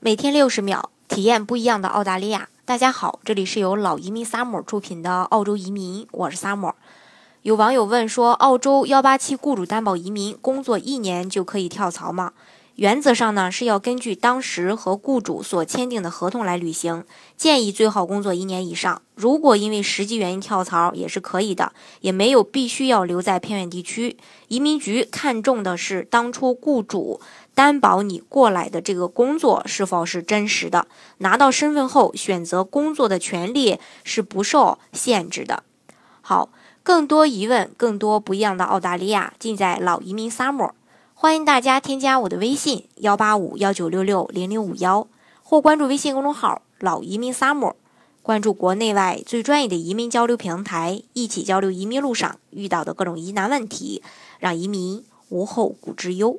每天六十秒，体验不一样的澳大利亚。大家好，这里是由老移民萨摩出品的澳洲移民，我是萨摩。有网友问说，澳洲幺八七雇主担保移民工作一年就可以跳槽吗？原则上呢，是要根据当时和雇主所签订的合同来履行。建议最好工作一年以上。如果因为实际原因跳槽也是可以的，也没有必须要留在偏远地区。移民局看重的是当初雇主担保你过来的这个工作是否是真实的。拿到身份后，选择工作的权利是不受限制的。好，更多疑问，更多不一样的澳大利亚，尽在老移民 Summer。欢迎大家添加我的微信幺八五幺九六六零零五幺，或关注微信公众号“老移民 summer”，关注国内外最专业的移民交流平台，一起交流移民路上遇到的各种疑难问题，让移民无后顾之忧。